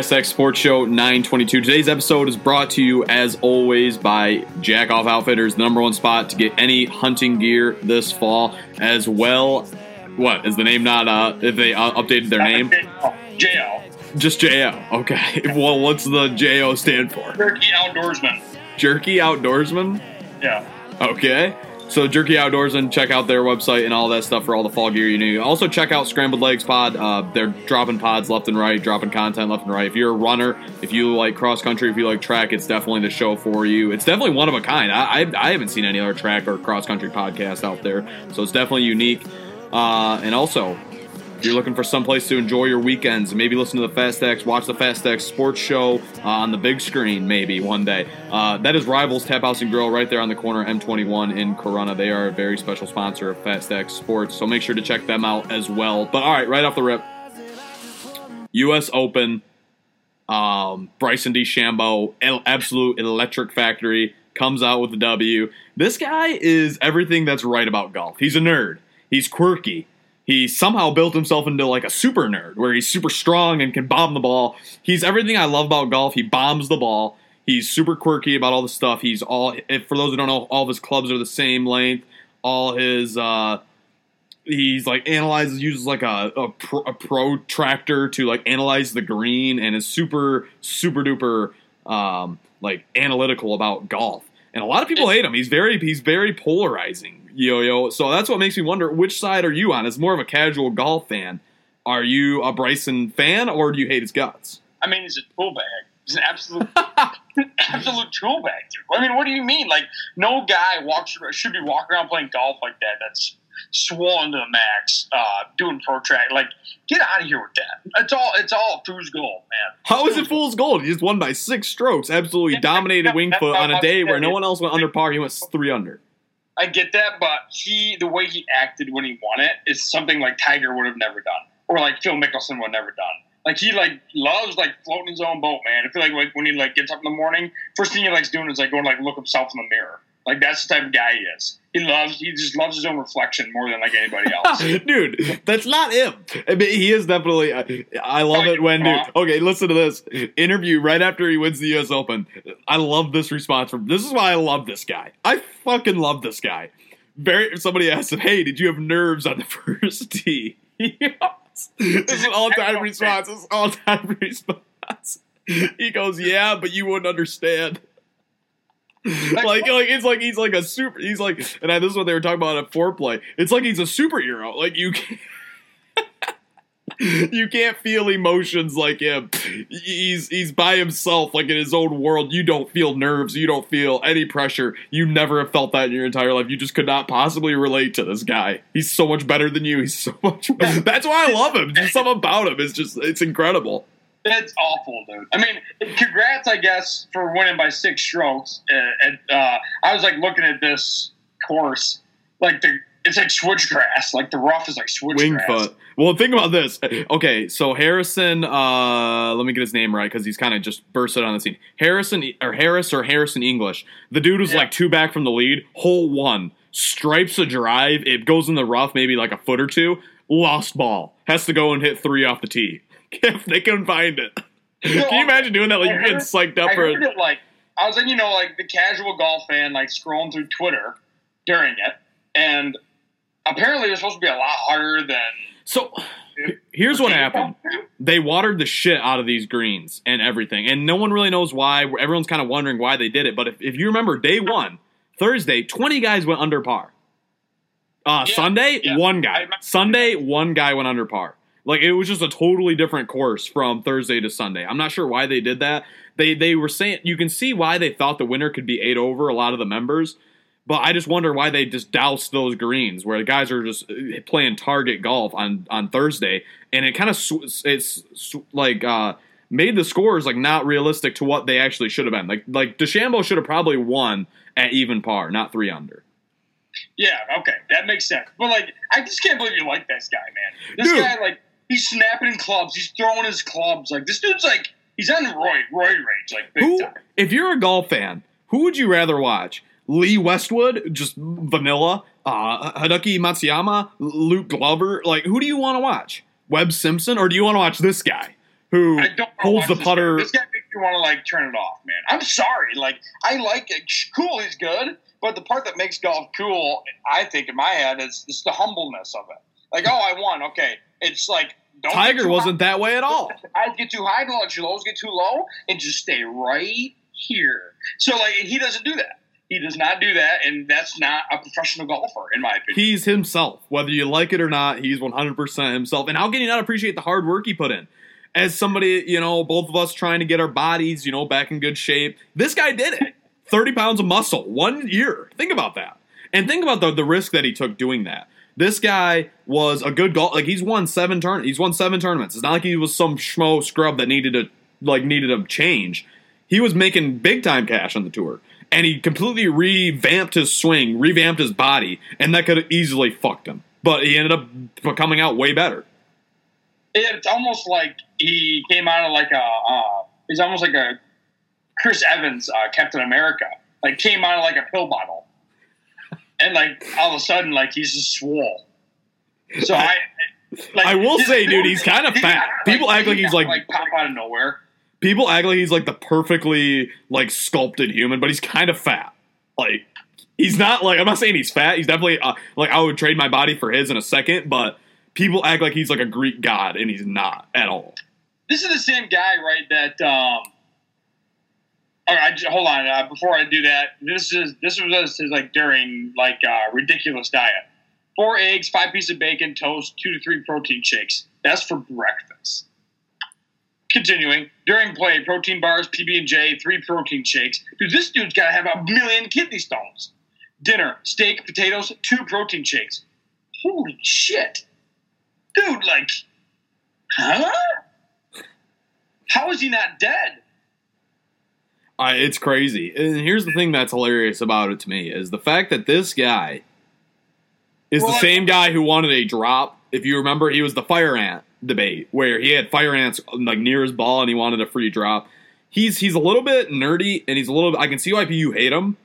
right, Fast X Sports Show 922. Today's episode is brought to you, as always, by Jack Off Outfitters, the number one spot to get any hunting gear this fall, as well. What is the name? Not uh, if they uh, updated their name, JO. just JO. Okay. Well, what's the JO stand for? Jerky Outdoorsman. Jerky Outdoorsman. Yeah. Okay. So Jerky Outdoors and check out their website and all that stuff for all the fall gear you need. Also check out Scrambled Legs Pod. Uh, they're dropping pods left and right, dropping content left and right. If you're a runner, if you like cross country, if you like track, it's definitely the show for you. It's definitely one of a kind. I, I, I haven't seen any other track or cross country podcast out there, so it's definitely unique. Uh, and also, you're looking for someplace to enjoy your weekends, maybe listen to the Fast X, watch the Fast X sports show uh, on the big screen, maybe one day. Uh, that is Rivals Tap House and Grill right there on the corner M21 in Corunna. They are a very special sponsor of Fast X Sports, so make sure to check them out as well. But all right, right off the rip, U.S. Open, um, Bryson DeChambeau, absolute electric factory, comes out with the W. This guy is everything that's right about golf. He's a nerd. He's quirky he somehow built himself into like a super nerd where he's super strong and can bomb the ball. He's everything I love about golf. He bombs the ball. He's super quirky about all the stuff. He's all if, for those who don't know, all of his clubs are the same length. All his uh he's like analyzes uses like a a, pro, a protractor to like analyze the green and is super super duper um like analytical about golf. And a lot of people hate him. He's very he's very polarizing yo yo. So that's what makes me wonder which side are you on? As more of a casual golf fan, are you a Bryson fan or do you hate his guts? I mean, he's a tool bag. He's an absolute, absolute tool bag, dude. I mean, what do you mean? Like, no guy walks should be walking around playing golf like that. That's swollen to the max, uh, doing protract. Like, get out of here with that. It's all it's all fool's gold, man. How is it fool's gold? He just won by six strokes. Absolutely dominated Wingfoot on a day where no one else went under par. He went three under. I get that, but he the way he acted when he won it is something like Tiger would have never done, or like Phil Mickelson would have never done. Like he like loves like floating his own boat, man. I feel like, like when he like gets up in the morning, first thing he likes doing is like going like look himself in the mirror. Like that's the type of guy he is. He loves he just loves his own reflection more than like anybody else. dude, that's not him. I mean, he is definitely. I, I love it when dude. Okay, listen to this interview right after he wins the U.S. Open. I love this response from. This is why I love this guy. I fucking love this guy. Very. Somebody asked him, "Hey, did you have nerves on the first tee?" yes. This is an all-time response. This is all-time response. He goes, "Yeah, but you wouldn't understand." like, like it's like he's like a super. He's like, and I, this is what they were talking about at foreplay. It's like he's a superhero. Like you. Can't, you can't feel emotions like him. He's he's by himself, like in his own world. You don't feel nerves. You don't feel any pressure. You never have felt that in your entire life. You just could not possibly relate to this guy. He's so much better than you. He's so much. Better. That's why I love him. Just something about him is just it's incredible. It's awful, dude. I mean, congrats, I guess, for winning by six strokes. And uh, I was like looking at this course, like the it's like switchgrass. Like the rough is like switchgrass. Wingfoot. Well, think about this. Okay, so Harrison. Uh, let me get his name right because he's kind of just bursted on the scene. Harrison or Harris or Harrison English. The dude was yeah. like two back from the lead. Hole one stripes a drive. It goes in the rough, maybe like a foot or two. Lost ball. Has to go and hit three off the tee. if they can find it. Can you imagine doing that? Like you're getting psyched up I for it. Like I was like, you know, like the casual golf fan, like scrolling through Twitter during it, and apparently it was supposed to be a lot harder than. So here's what happened: they watered the shit out of these greens and everything, and no one really knows why. Everyone's kind of wondering why they did it. But if, if you remember, day one, Thursday, twenty guys went under par. Uh, yeah, Sunday, yeah. one guy. Sunday, one guy went under par. Like it was just a totally different course from Thursday to Sunday. I'm not sure why they did that. They they were saying you can see why they thought the winner could be eight over a lot of the members, but I just wonder why they just doused those greens where the guys are just uh, playing target golf on on Thursday, and it kind of sw- it's sw- like uh, made the scores like not realistic to what they actually should have been. Like like DeChambeau should have probably won at even par, not three under. Yeah, okay, that makes sense. But like, I just can't believe you like this guy, man. This Dude. guy like He's snapping clubs. He's throwing his clubs. Like this dude's like he's on roid roid rage like big who, time. If you're a golf fan, who would you rather watch? Lee Westwood, just vanilla. Uh, Hideki Matsuyama, Luke Glover. Like, who do you want to watch? Webb Simpson, or do you want to watch this guy? who holds the this putter. Guy. This guy makes me want to like turn it off, man. I'm sorry. Like I like it. Cool, he's good. But the part that makes golf cool, I think, in my head, is is the humbleness of it. Like, oh, I won. Okay, it's like don't Tiger wasn't that way at all. I'd get too high, don't let your lows get too low, and just stay right here. So like, he doesn't do that. He does not do that, and that's not a professional golfer, in my opinion. He's himself, whether you like it or not. He's 100% himself. And how can you not appreciate the hard work he put in? As somebody, you know, both of us trying to get our bodies, you know, back in good shape. This guy did it. 30 pounds of muscle, one year. Think about that. And think about the, the risk that he took doing that. This guy was a good golf. Like he's won seven turn. He's won seven tournaments. It's not like he was some schmo scrub that needed to like needed a change. He was making big time cash on the tour, and he completely revamped his swing, revamped his body, and that could have easily fucked him. But he ended up coming out way better. it's almost like he came out of like a uh, he's almost like a Chris Evans, uh, Captain America, like came out of like a pill bottle, and like all of a sudden like he's just swole. So I, like, I will say, dude, he's kinda he- fat. People act like he's, like- like pop out of nowhere. People act like he's like the perfectly like sculpted human, but he's kind of fat. Like he's not like I'm not saying he's fat. He's definitely uh, like I would trade my body for his in a second, but people act like he's like a Greek god, and he's not at all. This is the same guy, right? That um. J- hold on. Uh, before I do that, this is this was like during like uh, ridiculous diet: four eggs, five pieces of bacon, toast, two to three protein shakes. That's for breakfast. Continuing during play, protein bars, PB and J, three protein shakes. Dude, this dude's got to have a million kidney stones. Dinner: steak, potatoes, two protein shakes. Holy shit, dude! Like, huh? How is he not dead? I, it's crazy. And here's the thing that's hilarious about it to me is the fact that this guy is Well, the same guy who wanted a drop. If you remember, he was the fire ant debate where he had fire ants like near his ball and he wanted a free drop. He's he's a little bit nerdy and he's a little. I can see why you hate him,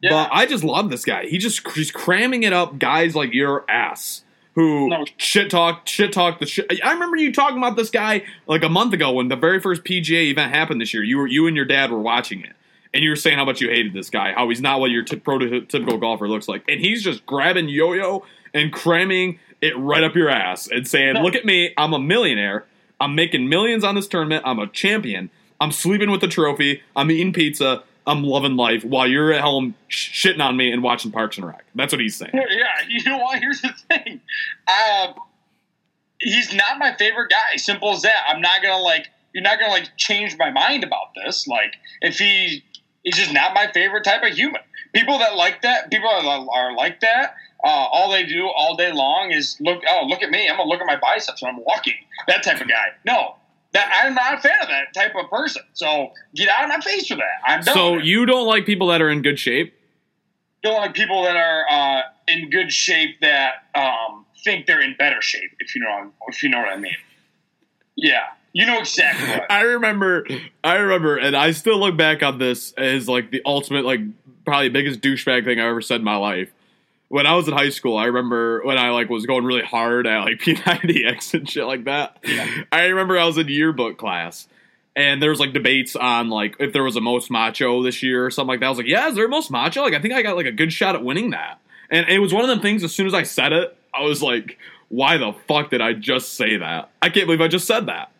Yeah. but I just love this guy. He just he's cramming it up guys like your ass who No. shit talk shit talk the shit. I remember you talking about this guy like a month ago when the very first PGA event happened this year. You were you and your dad were watching it. And you were saying how much you hated this guy, how he's not what your t- prototypical golfer looks like, and he's just grabbing yo-yo and cramming it right up your ass and saying, No. "Look at me, I'm a millionaire. I'm making millions on this tournament. I'm a champion. I'm sleeping with the trophy. I'm eating pizza. I'm loving life while you're at home sh- shitting on me and watching Parks and Rec." That's what he's saying. Yeah, you know what? Here's the thing. Uh, he's not my favorite guy. Simple as that. I'm not gonna like. You're not gonna like change my mind about this. Like, if he, he's just not my favorite type of human. People that like that, people are, are like that. Uh, all they do all day long is look. Oh, look at me! I'm gonna look at my biceps when I'm walking. That type of guy. No, that I'm not a fan of that type of person. So get out of my face for that. I'm done. So you don't like people that are in good shape? don't like people that are uh, in good shape that um, think they're in better shape. If you know, if you know what I mean. Yeah, you know exactly what. I remember, I remember, and I still look back on this as like the ultimate, like probably biggest douchebag thing I ever said in my life. When I was in high school, I remember when I like was going really hard at like P90X and shit like that. I remember I was in yearbook class, and there was like debates on like if there was a most macho this year or something like that. I was like, yeah, is there a most macho? Like I think I got like a good shot at winning that. And it was one of them things. As soon as I said it, I was like, why the fuck did I just say that? I can't believe I just said that.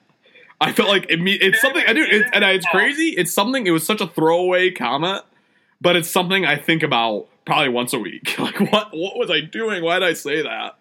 I felt like it, me- it's something I do, it, and it's crazy. It's something. It was such a throwaway comment, but it's something I think about probably once a week. Like, what what was I doing? Why did I say that?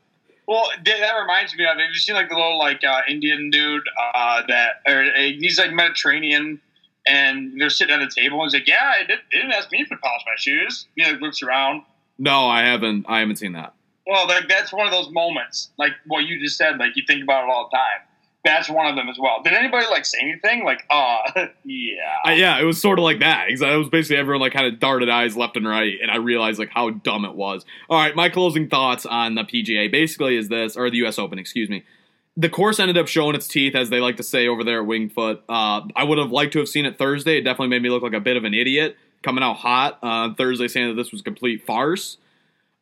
Well, that reminds me of. Have you seen like the little like uh, Indian dude uh, that or uh, he's like Mediterranean, and they're sitting at a table and he's like, "Yeah, I did, they didn't ask me to polish my shoes." He like looks around. No, I haven't. I haven't seen that. Well, like that's one of those moments, like what you just said. Like you think about it all the time. That's one of them as well. Did anybody like say anything? Like, uh, yeah. I, yeah, it was sort of like that. It was basically everyone like kind of darted eyes left and right, and I realized like how dumb it was. All right, my closing thoughts on the PGA basically is this, or the U.S. Open, excuse me. The course ended up showing its teeth, as they like to say over there at Wingfoot. Uh, I would have liked to have seen it Thursday. It definitely made me look like a bit of an idiot coming out hot uh, on Thursday, saying that this was complete farce.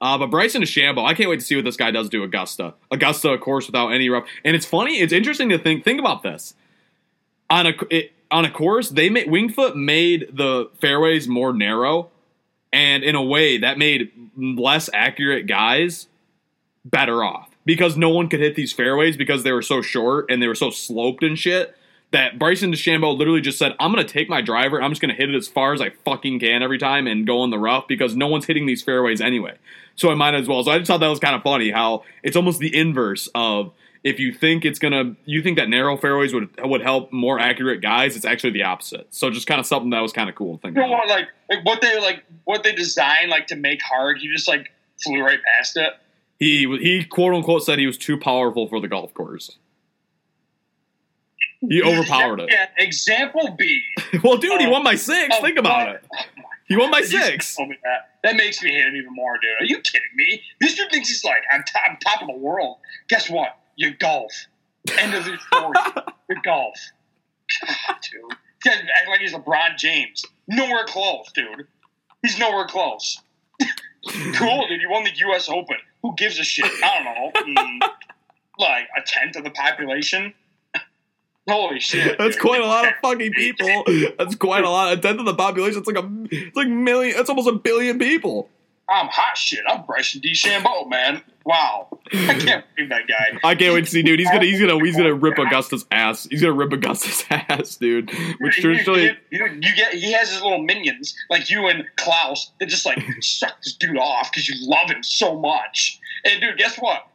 Uh, but Bryson DeChambeau, I can't wait to see what this guy does to Augusta. Augusta, of course, without any rough. And it's funny, it's interesting to think think about this. on a it, on a course they made Wingfoot made the fairways more narrow, and in a way that made less accurate guys better off because no one could hit these fairways because they were so short and they were so sloped and shit. That Bryson DeChambeau literally just said, "I'm gonna take my driver. I'm just gonna hit it as far as I fucking can every time and go on the rough because no one's hitting these fairways anyway. So I might as well." So I just thought that was kind of funny how it's almost the inverse of if you think it's gonna you think that narrow fairways would would help more accurate guys it's actually the opposite so just kind of something that was kind of cool You know what, like, like what they like what they designed like to make hard. He just like flew right past it. he he quote unquote said he was too powerful for the golf course he overpowered it Yeah, example B. well dude he Oh. won by six Oh, think about God. it he won by six that. That makes me hate him even more, dude. Are you kidding me? This dude thinks he's like on top, on top of the world. Guess what? You golf. End of the story. you golf. God, dude. He act like he's LeBron James. Nowhere close, dude. He's nowhere close. cool, dude. You won the U.S. Open. Who gives a shit? I don't know. Mm, like a tenth of the population. Holy shit! That's dude. quite a lot of fucking people. That's quite a lot. A tenth of the population. It's like a, it's like million. It's almost a billion people. I'm hot shit. I'm Bryson DeChambeau, man. Wow, I can't believe that guy. I can't wait to see, dude. He's gonna, he's gonna, he's gonna rip Augusta's ass. He's gonna rip Augusta's ass, dude. Which traditionally, you, you, you get he has his little minions like you and Klaus that just like suck this dude off because you love him so much. And dude, guess what?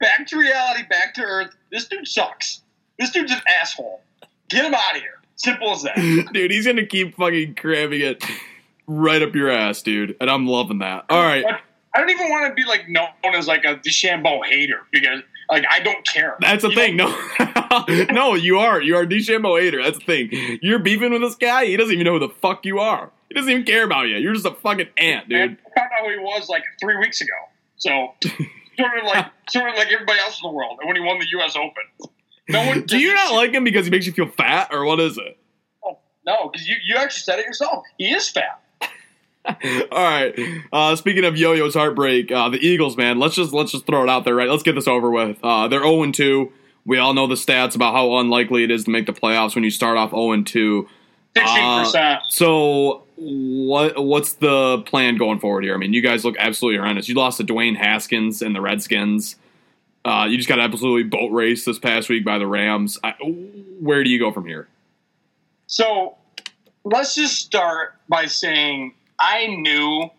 Back to reality, back to earth. This dude sucks. This dude's an asshole. Get him out of here. Simple as that. dude, he's gonna keep fucking cramming it right up your ass, dude. And I'm loving that. All right, I don't even want to be like known as like a DeChambeau hater because like I don't care. that's the You thing. No, no, you are, you are DeChambeau hater. That's the thing. You're beefing with this guy. He doesn't even know who the fuck you are. He doesn't even care about you. You're just a fucking ant, dude. Man, I found out who he was like three weeks ago. So sort of like sort of like everybody else in the world And when he won the U.S. Open. No one Do you not like him because he makes you feel fat, or what is it? Oh, No, because you, you actually said it yourself. He is fat. All right. Uh, speaking of Yo-Yo's heartbreak, uh, the Eagles, man. Let's just let's just throw it out there, right? Let's get this over with. Uh, they're zero and two. We all know the stats about how unlikely it is to make the playoffs when you start off zero and two. Sixteen percent. So what what's the plan going forward here? I mean, you guys look absolutely horrendous. You lost to Dwayne Haskins and the Redskins. Uh, you just got absolutely boat raced this past week by the Rams. I, where do you go from here? So let's just start by saying I knew,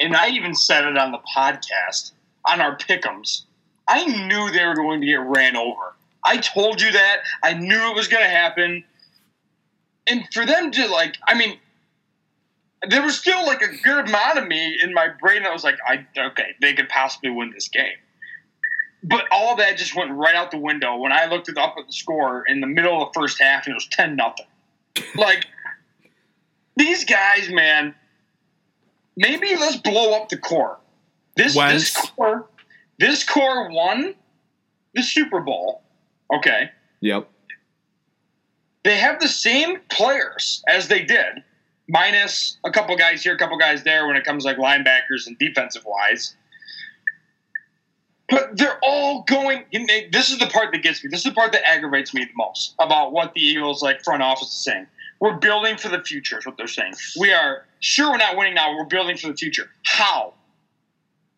and I even said it on the podcast on our pickums. I knew they were going to get ran over. I told you that. I knew it was going to happen. And for them to like, I mean, there was still like a good amount of me in my brain that was like, I okay, they could possibly win this game. But all that just went right out the window when I looked up at the score in the middle of the first half and it was ten nothing. Like these guys, man. Maybe let's blow up the core. This Wentz. this core, this core won the Super Bowl. Okay, Yep. they have the same players as they did, minus a couple guys here, a couple guys there when it comes like linebackers and defensive wise. But they're all going. they- This is the part that gets me. This is the part that aggravates me the most about what the Eagles like front office is saying. We're building for the future. Is what they're saying. We are sure we're not winning now. We're building for the future. How?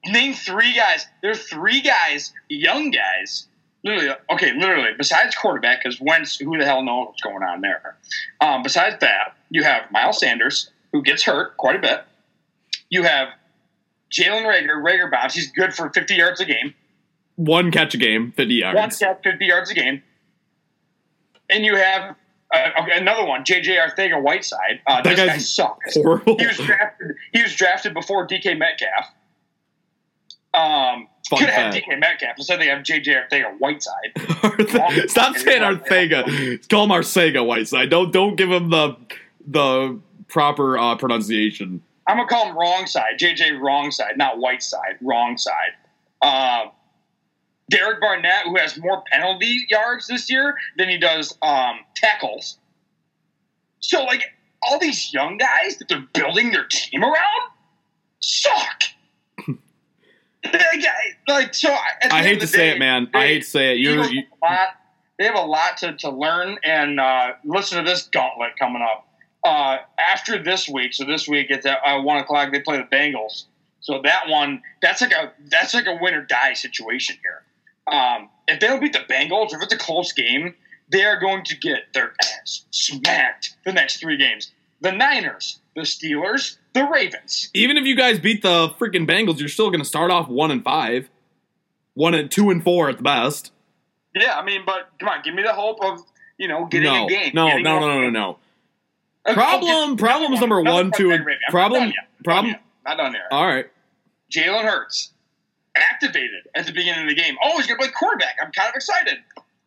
Name three guys. There are three guys, young guys. Literally, okay, literally. Besides quarterback, because Wentz, who the hell knows what's going on there? Um, besides that, you have Miles Sanders, who gets hurt quite a bit. You have Jalen Reagor, Rager Bobs. He's good for 50 yards a game. One catch a game, fifty yards. One step, 50 yards a game. And you have uh, okay, another one, J.J. Arthega Whiteside. Uh, That this guy sucks. Horrible. He was drafted. He was drafted before DK Metcalf. Um, Fun could have had. DK Metcalf. Instead, they have J.J. Arthega Whiteside. Stop saying Arthega. Call him Arcega Whiteside. Don't don't give him the the proper uh, pronunciation. I'm gonna call him wrong side. JJ wrong side, not white side. Wrong side. Um, Derek Barnett, who has more penalty yards this year than he does um, tackles. So, like all these young guys that they're building their team around suck. like, I- like so. I hate to say day, it, man. I hate to say it. You're you, lot. they have a lot to, to learn and uh, listen to this gauntlet coming up. Uh, after this week, so this week it's at uh, one o'clock. They play the Bengals. So that one, that's like a that's like a win or die situation here. Um, if they don't beat the Bengals, if it's a close game, they are going to get their ass smacked the next three games. The Niners, the Steelers, the Ravens. Even if you guys beat the freaking Bengals, you're still going to start off one and five, one and two and four at the best. Yeah, I mean, but come on, give me the hope of you know getting no, a game. no, no, no, no, no. Okay, Problem, okay, problem is number one, two, and problem, problem. Not done there. All right, Jalen Hurts activated at the beginning of the game. Oh, he's going to play quarterback. I'm kind of excited.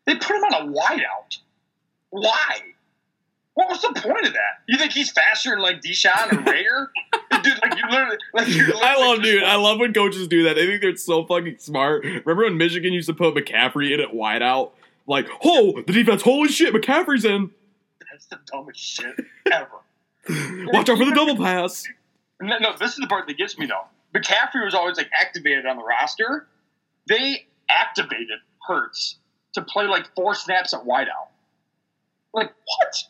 They put him on a wideout. Why? What was the point of that? You think he's faster than like DeSean or Reagor? dude, like you literally, like literally I love, dude. I love when coaches do that. I think they're so fucking smart. Remember when Michigan used to put McCaffrey in at wideout? Like, oh, the defense, holy shit, McCaffrey's in. That's the dumbest shit ever. Watch out for the double pass. No, no, this is the part that gets me though. McCaffrey was always like activated on the roster. They activated Hurts to play like four snaps at wideout. Like what?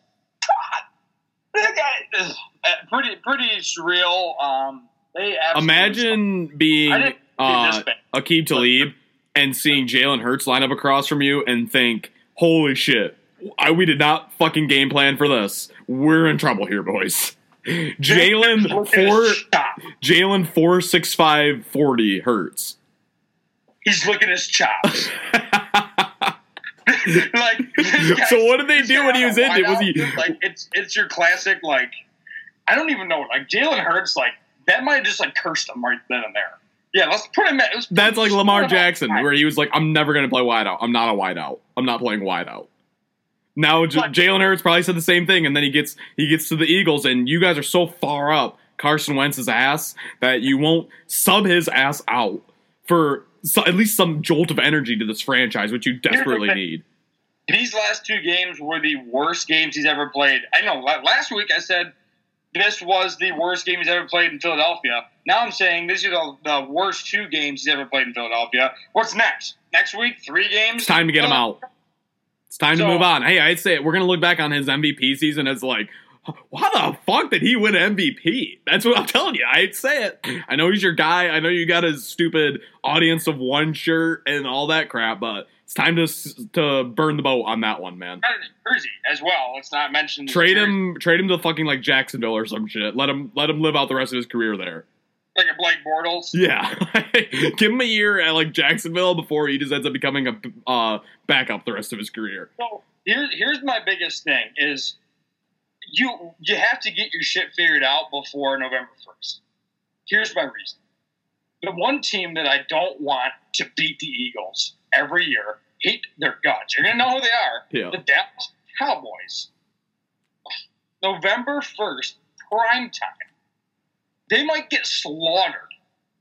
God, that guy is uh, pretty pretty surreal. Um, they Imagine being uh. Aqib Talib and seeing Jalen Hurts line up across from you and think, holy shit, I, we did not fucking game plan for this. We're in trouble here, boys. Jalen four. Jalen four six five forty Hurts. He's looking his chops. like, So what did they do when he was in it? Was he- like it's it's your classic like I don't even know like Jalen Hurts like that might have just like cursed him right then and there. Yeah, let's put him. At, let's That's like Lamar Jackson, where he was like, "I'm never going to play wideout. I'm not a wideout. I'm not playing wideout." Now J- Jalen Hurts probably said the same thing, and then he gets he gets to the Eagles, and you guys are so far up Carson Wentz's ass that you won't sub his ass out for so, at least some jolt of energy to this franchise, which you desperately need. These last two games were the worst games he's ever played. I know. Last week I said this was the worst game he's ever played in Philadelphia. Now I'm saying this is the, the worst two games he's ever played in Philadelphia. What's next? Next week, three games. It's time to get him out. It's time to move on. Hey, I'd say. We're gonna look back on his MVP season as like, why the fuck did he win MVP? That's what I'm telling you. I'd say it. I know he's your guy. I know you got his stupid audience of one shirt and all that crap, but it's time to to burn the boat on that one, man. Jersey as well. Let's not mention Trade him, trade him to fucking like Jacksonville or some shit. Let him let him live out the rest of his career there. Like a Blake Bortles. Yeah, give him a year at like Jacksonville before he just ends up becoming a uh, backup the rest of his career. So here's here's my biggest thing is you you have to get your shit figured out before November first. Here's my reason. The one team that I don't want to beat the Eagles every year, hate their guts. You're gonna know who they are. Yeah. The Dallas Cowboys. November first, prime time. They might get slaughtered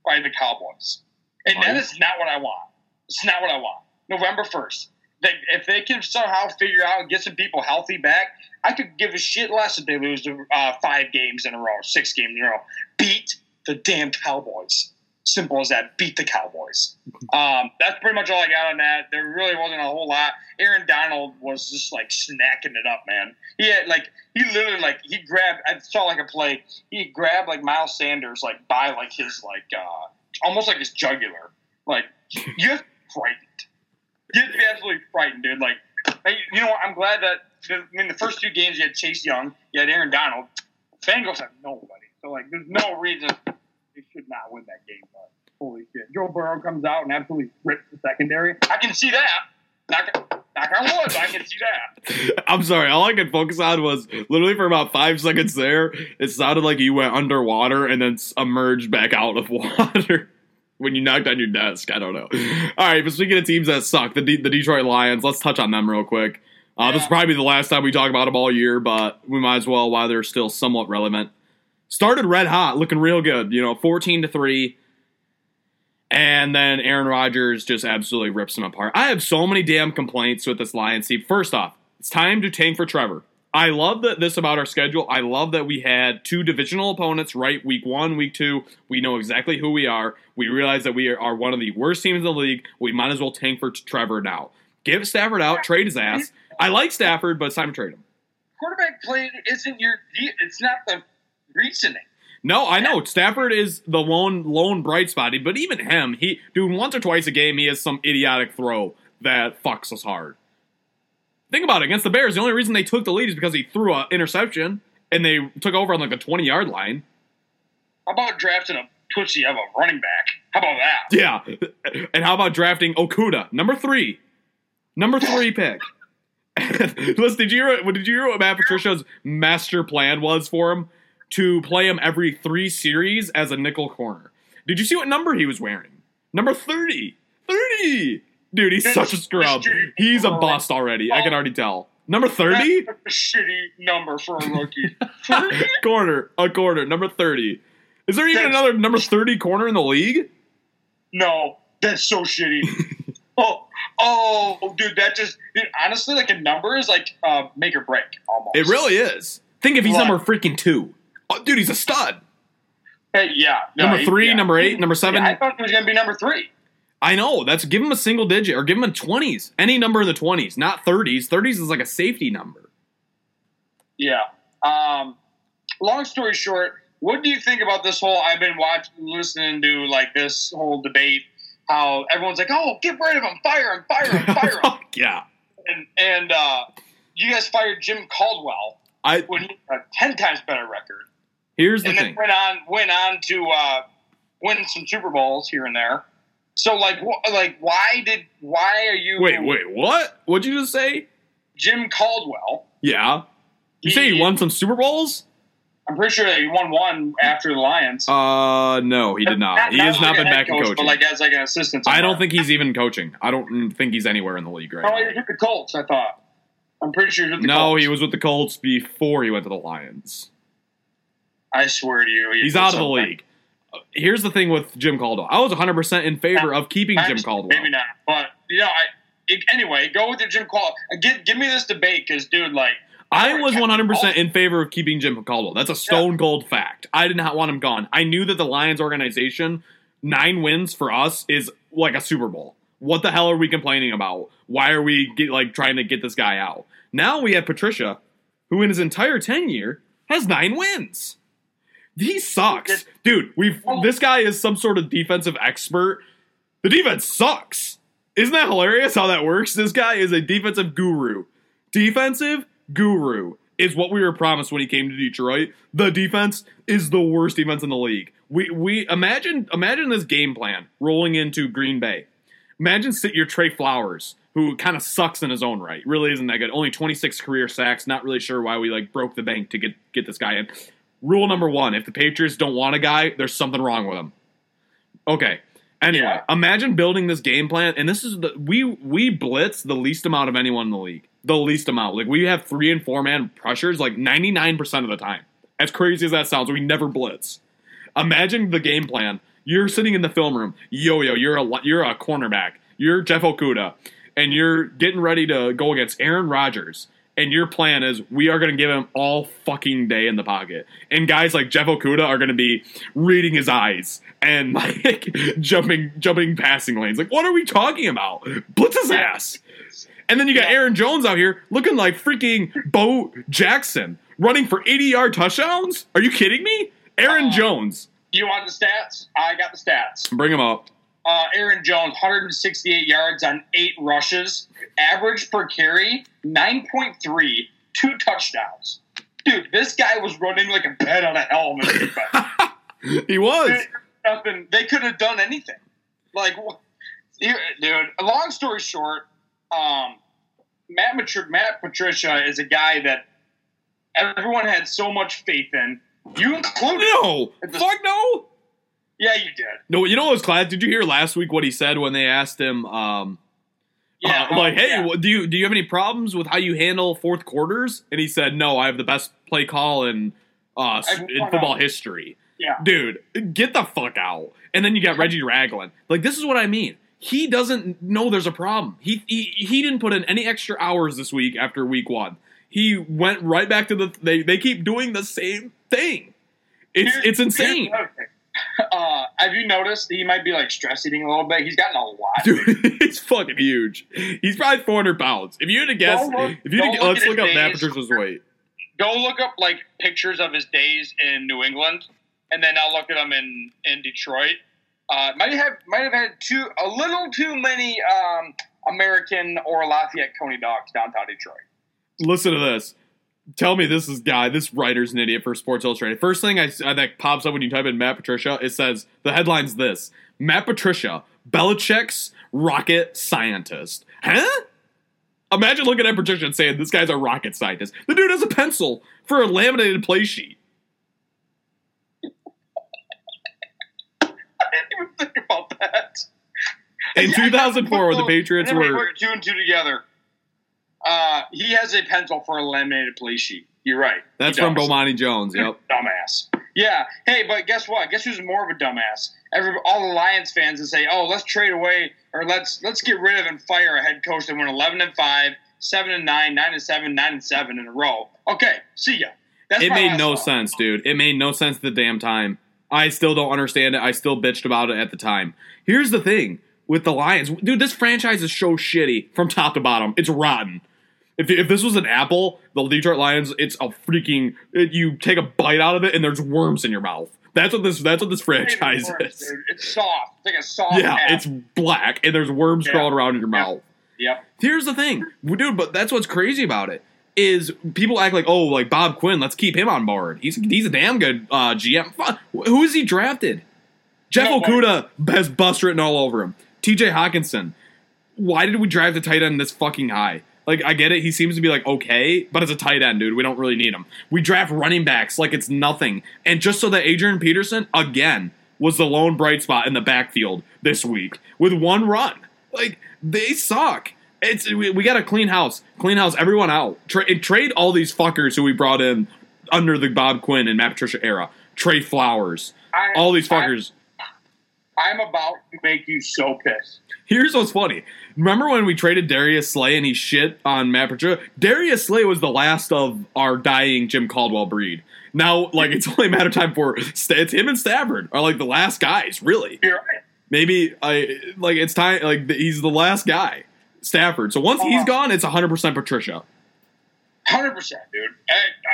by the Cowboys. And that Right. is not what I want. It's not what I want. November first. They, if they can somehow figure out and get some people healthy back, I could give a shit less if they lose uh, five games in a row, six games in a row. Beat the damn Cowboys. Simple as that. Beat the Cowboys. Um, that's pretty much all I got on that. There really wasn't a whole lot. Aaron Donald was just like snacking it up, man. He had like he literally like he grabbed. I saw like a play. He grabbed like Miles Sanders like by like his like uh almost like his jugular. Like you frightened. You have to be absolutely frightened, dude. Like you know what? I'm glad that I mean the first two games you had Chase Young, you had Aaron Donald. Bengals have nobody, so like there's no reason they should not win that game. But holy shit, Joe Burrow comes out and absolutely rips the secondary. I can see that. Knock, knock on wood, I can see that. I'm sorry. All I could focus on was literally for about five seconds there. It sounded like you went underwater and then emerged back out of water when you knocked on your desk. I don't know. All right, but speaking of teams that suck, the D- the Detroit Lions. Let's touch on them real quick. Uh, This is probably the last time we talk about them all year, but we might as well while they're still somewhat relevant. Started red hot, looking real good. You know, fourteen to three. And then Aaron Rodgers just absolutely rips them apart. I have so many damn complaints with this Lions team. First off, it's time to tank for Trevor. I love that this about our schedule. I love that we had two divisional opponents right week one, week two. We know exactly who we are. We realize that we are one of the worst teams in the league. We might as well tank for Trevor now. Give Stafford out, trade his ass. I like Stafford, but it's time to trade him. Quarterback play isn't your. It's not the reasoning. No, I know Stafford is the lone lone bright spot, but even him, he dude once or twice a game he has some idiotic throw that fucks us hard. Think about it against the Bears. The only reason they took the lead is because he threw an interception and they took over on like a twenty yard line. How about drafting a pussy of a running back? How about that? Yeah, and how about drafting Okudah, number three, number three pick. Listen, did you hear? Did you hear what Matt Patricia's master plan was for him? To play him every three series as a nickel corner. Did you see what number he was wearing? Number 30. 30! Dude, he's such a scrub. He's a bust already. I can already tell. Number 30? Shitty number for a rookie. corner. A corner. Number 30. Is there even That's- another number 30 corner in the league? no, that's so shitty. oh, oh, dude, that just dude, honestly, like a number is like uh, make or break almost. It really is. Think if he's number freaking two. Oh, dude, he's a stud. Hey, yeah, no, Number he- three, yeah. number eight, number seven. Yeah, I thought he was gonna be number three. I know. That's give him a single digit or give him a 20s. Any number in the 20s, not 30s. 30s is like a safety number. Yeah. Um, long story short, what do you think about this whole? I've been watching, listening to like this whole debate. How everyone's like, "Oh, get rid of him, fire him, fire him, fire him," yeah. and and uh, you guys fired Jim Caldwell I when he had a ten times better record, here's the and then thing. went on went on to uh, win some Super Bowls here and there. So like, wh- like, why did why are you Wait, wait, what? What'd you just say? Jim Caldwell? Yeah. You say he won some Super Bowls? I'm pretty sure that he won one after the Lions. Uh, no, he did not. He has not been back in coach, coaching. But like as like an assistant. I don't think he's even coaching. I don't think he's anywhere in the league right Oh, now. he was with the Colts. I thought. I'm pretty sure he was with the No, Colts. he was with the Colts before he went to the Lions. I swear to you, he He's out of the league. Here's the thing with Jim Caldwell. I was 100% in favor of keeping Jim Caldwell. Maybe not, but you know, I. It, anyway, go with your Jim Caldwell. Give, give me this debate, because dude, like, I was 100% in favor of keeping Jim Caldwell. That's a stone cold fact. I did not want him gone. I knew that the Lions organization, nine wins for us is like a Super Bowl. What the hell are we complaining about? Why are we get, like trying to get this guy out? Now we have Patricia, who in his entire tenure has nine wins. He sucks, dude. We've oh. this guy is some sort of defensive expert. The defense sucks. Isn't that hilarious how that works? This guy is a defensive guru. Defensive guru is what we were promised when he came to Detroit. The defense is the worst defense in the league. We we imagine imagine this game plan rolling into Green Bay. Imagine sit your Trey Flowers, who kind of sucks in his own right. Really isn't that good. Only 26 career sacks. Not really sure why we like broke the bank to get get this guy in. Rule number one: If the Patriots don't want a guy, there's something wrong with him. Okay. Anyway, Yeah. imagine building this game plan, and this is the we we blitz the least amount of anyone in the league. The least amount. Like we have three and four man pressures like 99% of the time. As crazy as that sounds, we never blitz. Imagine the game plan. You're sitting in the film room. Yo yo, you're a you're a cornerback. You're Jeff Okudah, and you're getting ready to go against Aaron Rodgers. And your plan is we are going to give him all fucking day in the pocket. And guys like Jeff Okudah are going to be reading his eyes and like jumping jumping passing lanes. Like what are we talking about? Blitz his ass. And then you got Aaron Jones out here looking like freaking Bo Jackson running for 80 yard touchdowns. Are you kidding me? Aaron Uh, Jones. you want the stats? I got the stats. Bring him up. Uh, Aaron Jones, 168 yards on eight rushes, average per carry 9.3, two touchdowns. Dude, this guy was running like a bed on a hell in the defense. he was. Nothing. They could have done anything. Like, dude. Long story short, um, Matt Matri- Matt Patricia is a guy that everyone had so much faith in. You included. No. Fuck no. Yeah, you did. No, you know what was class? Did you hear last week what he said when they asked him, um, Yeah, uh, like, um, hey, yeah. do you do you have any problems with how you handle fourth quarters? And he said, no, I have the best play call in uh, in football history. Yeah. dude, get the fuck out. And then you got Reggie Ragland. Like, this is what I mean. He doesn't know there's a problem. He, he he didn't put in any extra hours this week after week one. He went right back to the. They they keep doing the same thing. It's Here- it's here's insane. The other thing. Uh, have you noticed that he might be like stress eating a little bit? He's gotten a lot. Dude, he's fucking huge. He's probably 400 pounds. If you had to guess, look- if you had to, look let's look up Matt. Patricia's weight. Go look up like pictures of his days in New England, and then I'll look at him in in Detroit. Uh, might have might have had too a little too many um, American or Lafayette Coney dogs downtown Detroit. Listen to this. Tell me this is guy. This writer's an idiot for Sports Illustrated. First thing I, uh, that pops up when you type in Matt Patricia, it says the headline's this: Matt Patricia, Belichick's rocket scientist. Huh? Imagine looking at Patricia and saying this guy's a rocket scientist. The dude has a pencil for a laminated play sheet. I didn't even think about that. In 2004, when the Patriots and then we were two and two together. Uh, he has a pencil for a laminated play sheet. You're right. that's from. Bomani Jones. Yep. Dumbass. Yeah. Hey, but guess what? Guess who's more of a dumbass? Every all the Lions fans that say, "Oh, let's trade away or let's let's get rid of and fire a head coach that went 11 and five, seven and nine, nine and seven, nine and seven in a row." Okay, see ya. That's It made no thought. sense, dude. It made no sense the damn time. I still don't understand it. I still bitched about it at the time. Here's the thing with the Lions, dude. This franchise is so shitty from top to bottom. It's rotten. If, if this was an apple, the Detroit Lions, it's a freaking. It, you take a bite out of it and there's worms in your mouth. That's what this. That's what this It's not even franchise worse, is. dude. It's soft. It's like a soft. Yeah, apple. it's black and there's worms Yeah. crawling around in your Yeah. mouth. Yep. Here's the thing, dude. But that's what's crazy about it is people act like, oh, like Bob Quinn. Let's keep him on board. He's he's a damn good uh, GM. Who is he drafted? Jeff Nobody. Okudah has bust written all over him. T.J. Hockenson. Why did we drive the tight end this fucking high? Like I get it, he seems to be like okay, but as a tight end, dude, we don't really need him. We draft running backs like it's nothing, and just so that Adrian Peterson again was the lone bright spot in the backfield this week with one run. Like they suck. It's we, we got a clean house, clean house, everyone out. Tra- trade all these fuckers who we brought in under the Bob Quinn and Matt Patricia era. Trey Flowers, I, all these fuckers. I, I'm about to make you so pissed. Here's what's funny. Remember when we traded Darius Slay and he shit on Matt Patricia? Darius Slay was the last of our dying Jim Caldwell breed. Now, like, it's only a matter of time for it's him and Stafford are like the last guys, really. You're right. Maybe I like it's time like he's the last guy, Stafford. So once he's gone, it's 100 percent Patricia. Hundred percent, dude.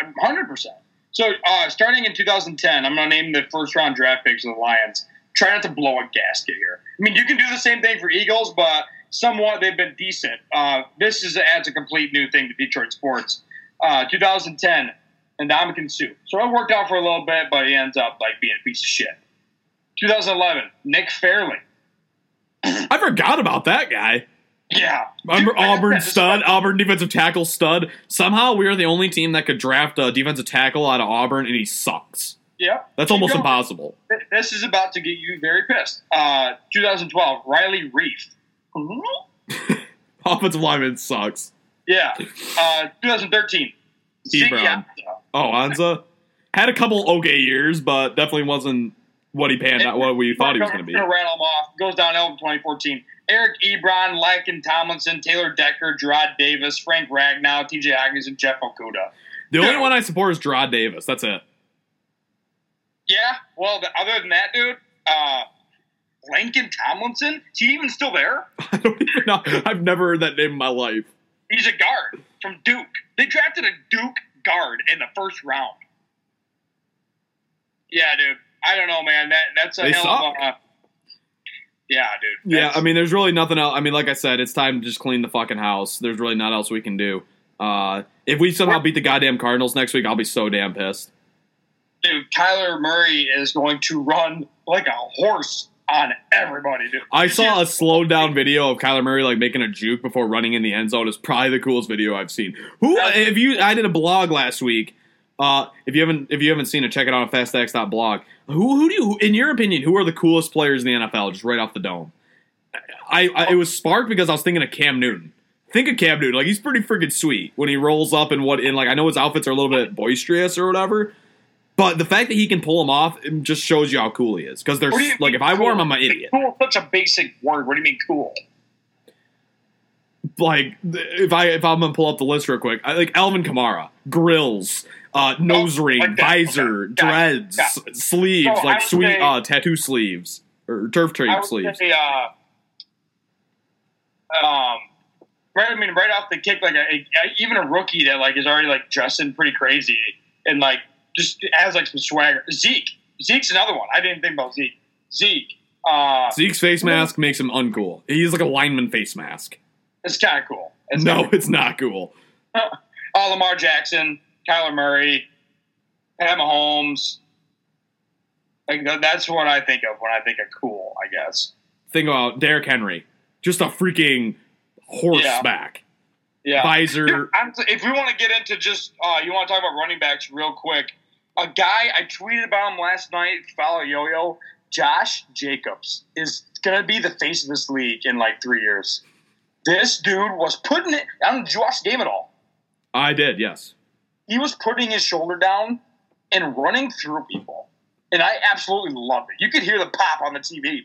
I'm hundred percent. So, uh, starting in 2010, I'm going to name the first round draft picks of the Lions. Try not to blow a gasket here. I mean, you can do the same thing for Eagles, but somewhat they've been decent. Uh, this is adds a complete new thing to Detroit sports. Uh, 2010, Ndamukong Suh. So it worked out for a little bit, but he ends up like being a piece of shit. 2011, Nick Fairley. I forgot about that guy. Yeah, Remember Dude, Auburn stud, Auburn defensive tackle stud. Somehow we are the only team that could draft a defensive tackle out of Auburn, and he sucks. Yeah, That's almost going. impossible. This is about to get you very pissed. Uh, 2012, Riley Reiff. Offensive lineman sucks. Yeah. Uh, 2013, Ziggy Ebron. Oh, Ansah had a couple okay years, but definitely wasn't what he panned out. What we thought he was going to be. Rattle them off. Goes downhill in 2014. Eric Ebron, Laken Tomlinson, Taylor Decker, Gerard Davis, Frank Ragnow, TJ Hawkins, and Jeff Okudah. The only one I support is Gerard Davis. That's it. Yeah. Well, the, other than that, dude, uh, Lincoln Tomlinson, is he even still there? I don't even know. I've never heard that name in my life. He's a guard from Duke. They drafted a Duke guard in the first round. Yeah, dude. I don't know, man. That that's a They hell suck. of a. Yeah, dude. Yeah, I mean, there's really nothing else. I mean, like I said, it's time to just clean the fucking house. There's really not else we can do. Uh, if we somehow beat the goddamn Cardinals next week, I'll be so damn pissed. Dude, Kyler Murray is going to run like a horse on everybody, dude. I saw a slowed down video of Kyler Murray like making a juke before running in the end zone. It's probably the coolest video I've seen. Who? If you, I did a blog last week. Uh, if you haven't, if you haven't seen it, check it out on fastx.blog. Who, who do you, in your opinion, who are the coolest players in the NFL? Just right off the dome. I, I it was sparked because I was thinking of Cam Newton. Think of Cam Newton, like he's pretty freaking sweet when he rolls up and what in like I know his outfits are a little bit boisterous or whatever, but the fact that he can pull them off just shows you how cool he is. Because there's What do you like if I wore them. I'm an idiot. Cool, such a basic word. What do you mean cool? like if I if I'm gonna pull up the list real quick, I, like Alvin Kamara, grills, uh, nose Oh, ring, like visor, Okay. Dreads, Got sleeves, So like sweet say- uh, tattoo sleeves or turf trade sleeves. say, uh, um, right. I mean, right off the kick, like a, a, even a rookie that like is already like dressing pretty crazy and like just has like some swagger. Zeke, Zeke's another one. I didn't think about Zeke. Zeke, uh, Zeke's face mask makes him uncool. He's like a lineman face mask. it's kind of cool. It's no, it's not cool. Uh, Lamar Jackson, Kyler Murray, Pat Mahomes. Like that's what I think of when I think of cool. I guess. Think about Derrick Henry, just a freaking horseback Yeah. visor. Dude, if we want to get into just, uh, you want to talk about running backs real quick. A guy I tweeted about him last night. Follow Yo Yo. Josh Jacobs is gonna be the face of this league in like three years. This dude was putting it. I don't did you watch the game at all? I did, yes. He was putting his shoulder down and running through people, and I absolutely loved it. You could hear the pop on the TV, man.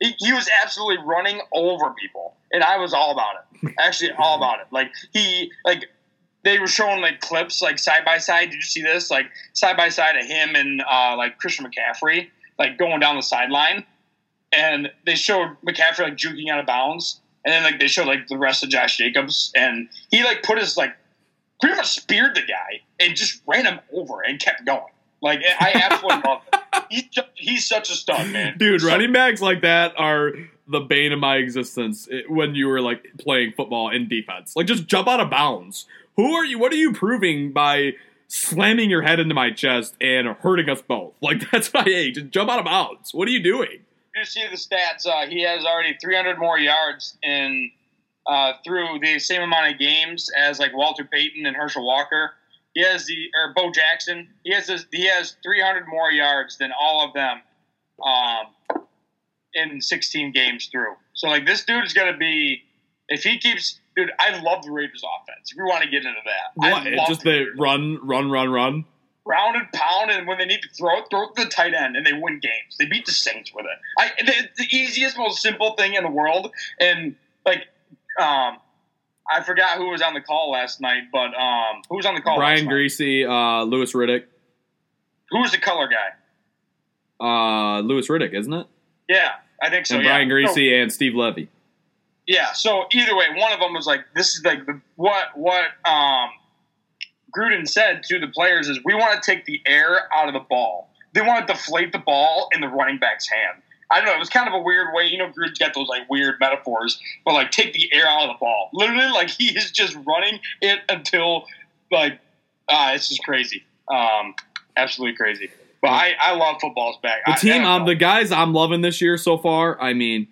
He, he was absolutely running over people, and I was all about it. Actually, all about it. Like he, like they were showing like clips, like side by side. Did you see this? Like side by side of him and uh, like Christian McCaffrey, like going down the sideline, and they showed McCaffrey like juking out of bounds, and then like they showed like the rest of Josh Jacobs, and he like put his like pretty much speared the guy and just ran him over and kept going. Like I absolutely love it. He's he's such a stud, man. Dude, So- running backs like that are the bane of my existence eh, when you were like playing football in defense. Like just jump out of bounds. Who are you? What are you proving by slamming your head into my chest and hurting us both? Like that's I hate. Just jump out of bounds. What are you doing? you see the stats. Uh, he has already 300 more yards in uh, through the same amount of games as like Walter Payton and Herschel Walker. He has the or Bo Jackson. He has this, he has 300 more yards than all of them um, in 16 games through. So like this dude is gonna be if he keeps. Dude, I love the Raiders offense. If we want to get into that, What? I love just the the Raiders run, run, run, run. round and pound, and when they need to throw it, throw it to the tight end, and they win games. They beat the Saints with it. I, it's the easiest, most simple thing in the world, and like, um, I forgot who was on the call last night, but um, who was on the call? last Brian? Griese, uh, Louis Riddick. Who was the color guy? Uh, Louis Riddick, isn't it? Yeah, I think so. and yeah. Brian So- Griese and Steve Levy. Yeah. So either way, one of them was like, "This is like the, what what um, Gruden said to the players is we want to take the air out of the ball. They want to deflate the ball in the running back's hand. I don't know. It was kind of a weird way. You know, Gruden's got those like weird metaphors, but like take the air out of the ball. Literally, like he is just running it until like ah, it's just crazy. Um, absolutely crazy. But I, I love football's back. The I- team, um, the guys I'm loving this year so far. I mean,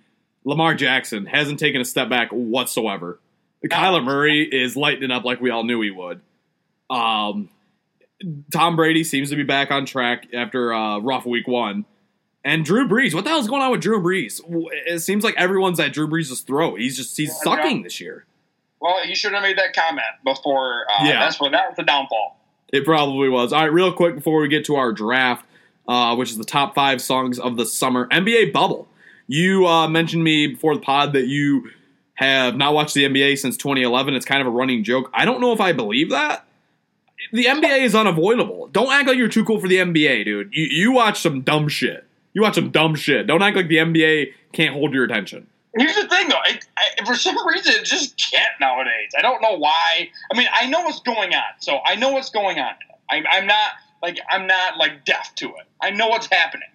Lamar Jackson hasn't taken a step back whatsoever. Kyler Murray is lighting up like we all knew he would. Um, Tom Brady seems to be back on track after uh, rough week one. And Drew Brees, what the hell's going on with Drew Brees? It seems like everyone's at Drew Brees' throat. He's just he's sucking this year. well, you should have made that comment before. Uh, Yeah. that's what that was the downfall. It probably was. All right, real quick before we get to our draft, uh, which is the top five songs of the summer NBA bubble. You uh, mentioned me before the pod that you have not watched the NBA since 2011. It's kind of a running joke. I don't know if I believe that. The NBA is unavoidable. Don't act like you're too cool for the NBA, dude. You, you watch some dumb shit. You watch some dumb shit. Don't act like the NBA can't hold your attention. Here's the thing, though. I, for some reason, it just can't nowadays. I don't know why. I mean, I know what's going on, so I know what's going on. I'm, I'm not like I'm not like deaf to it. I know what's happening.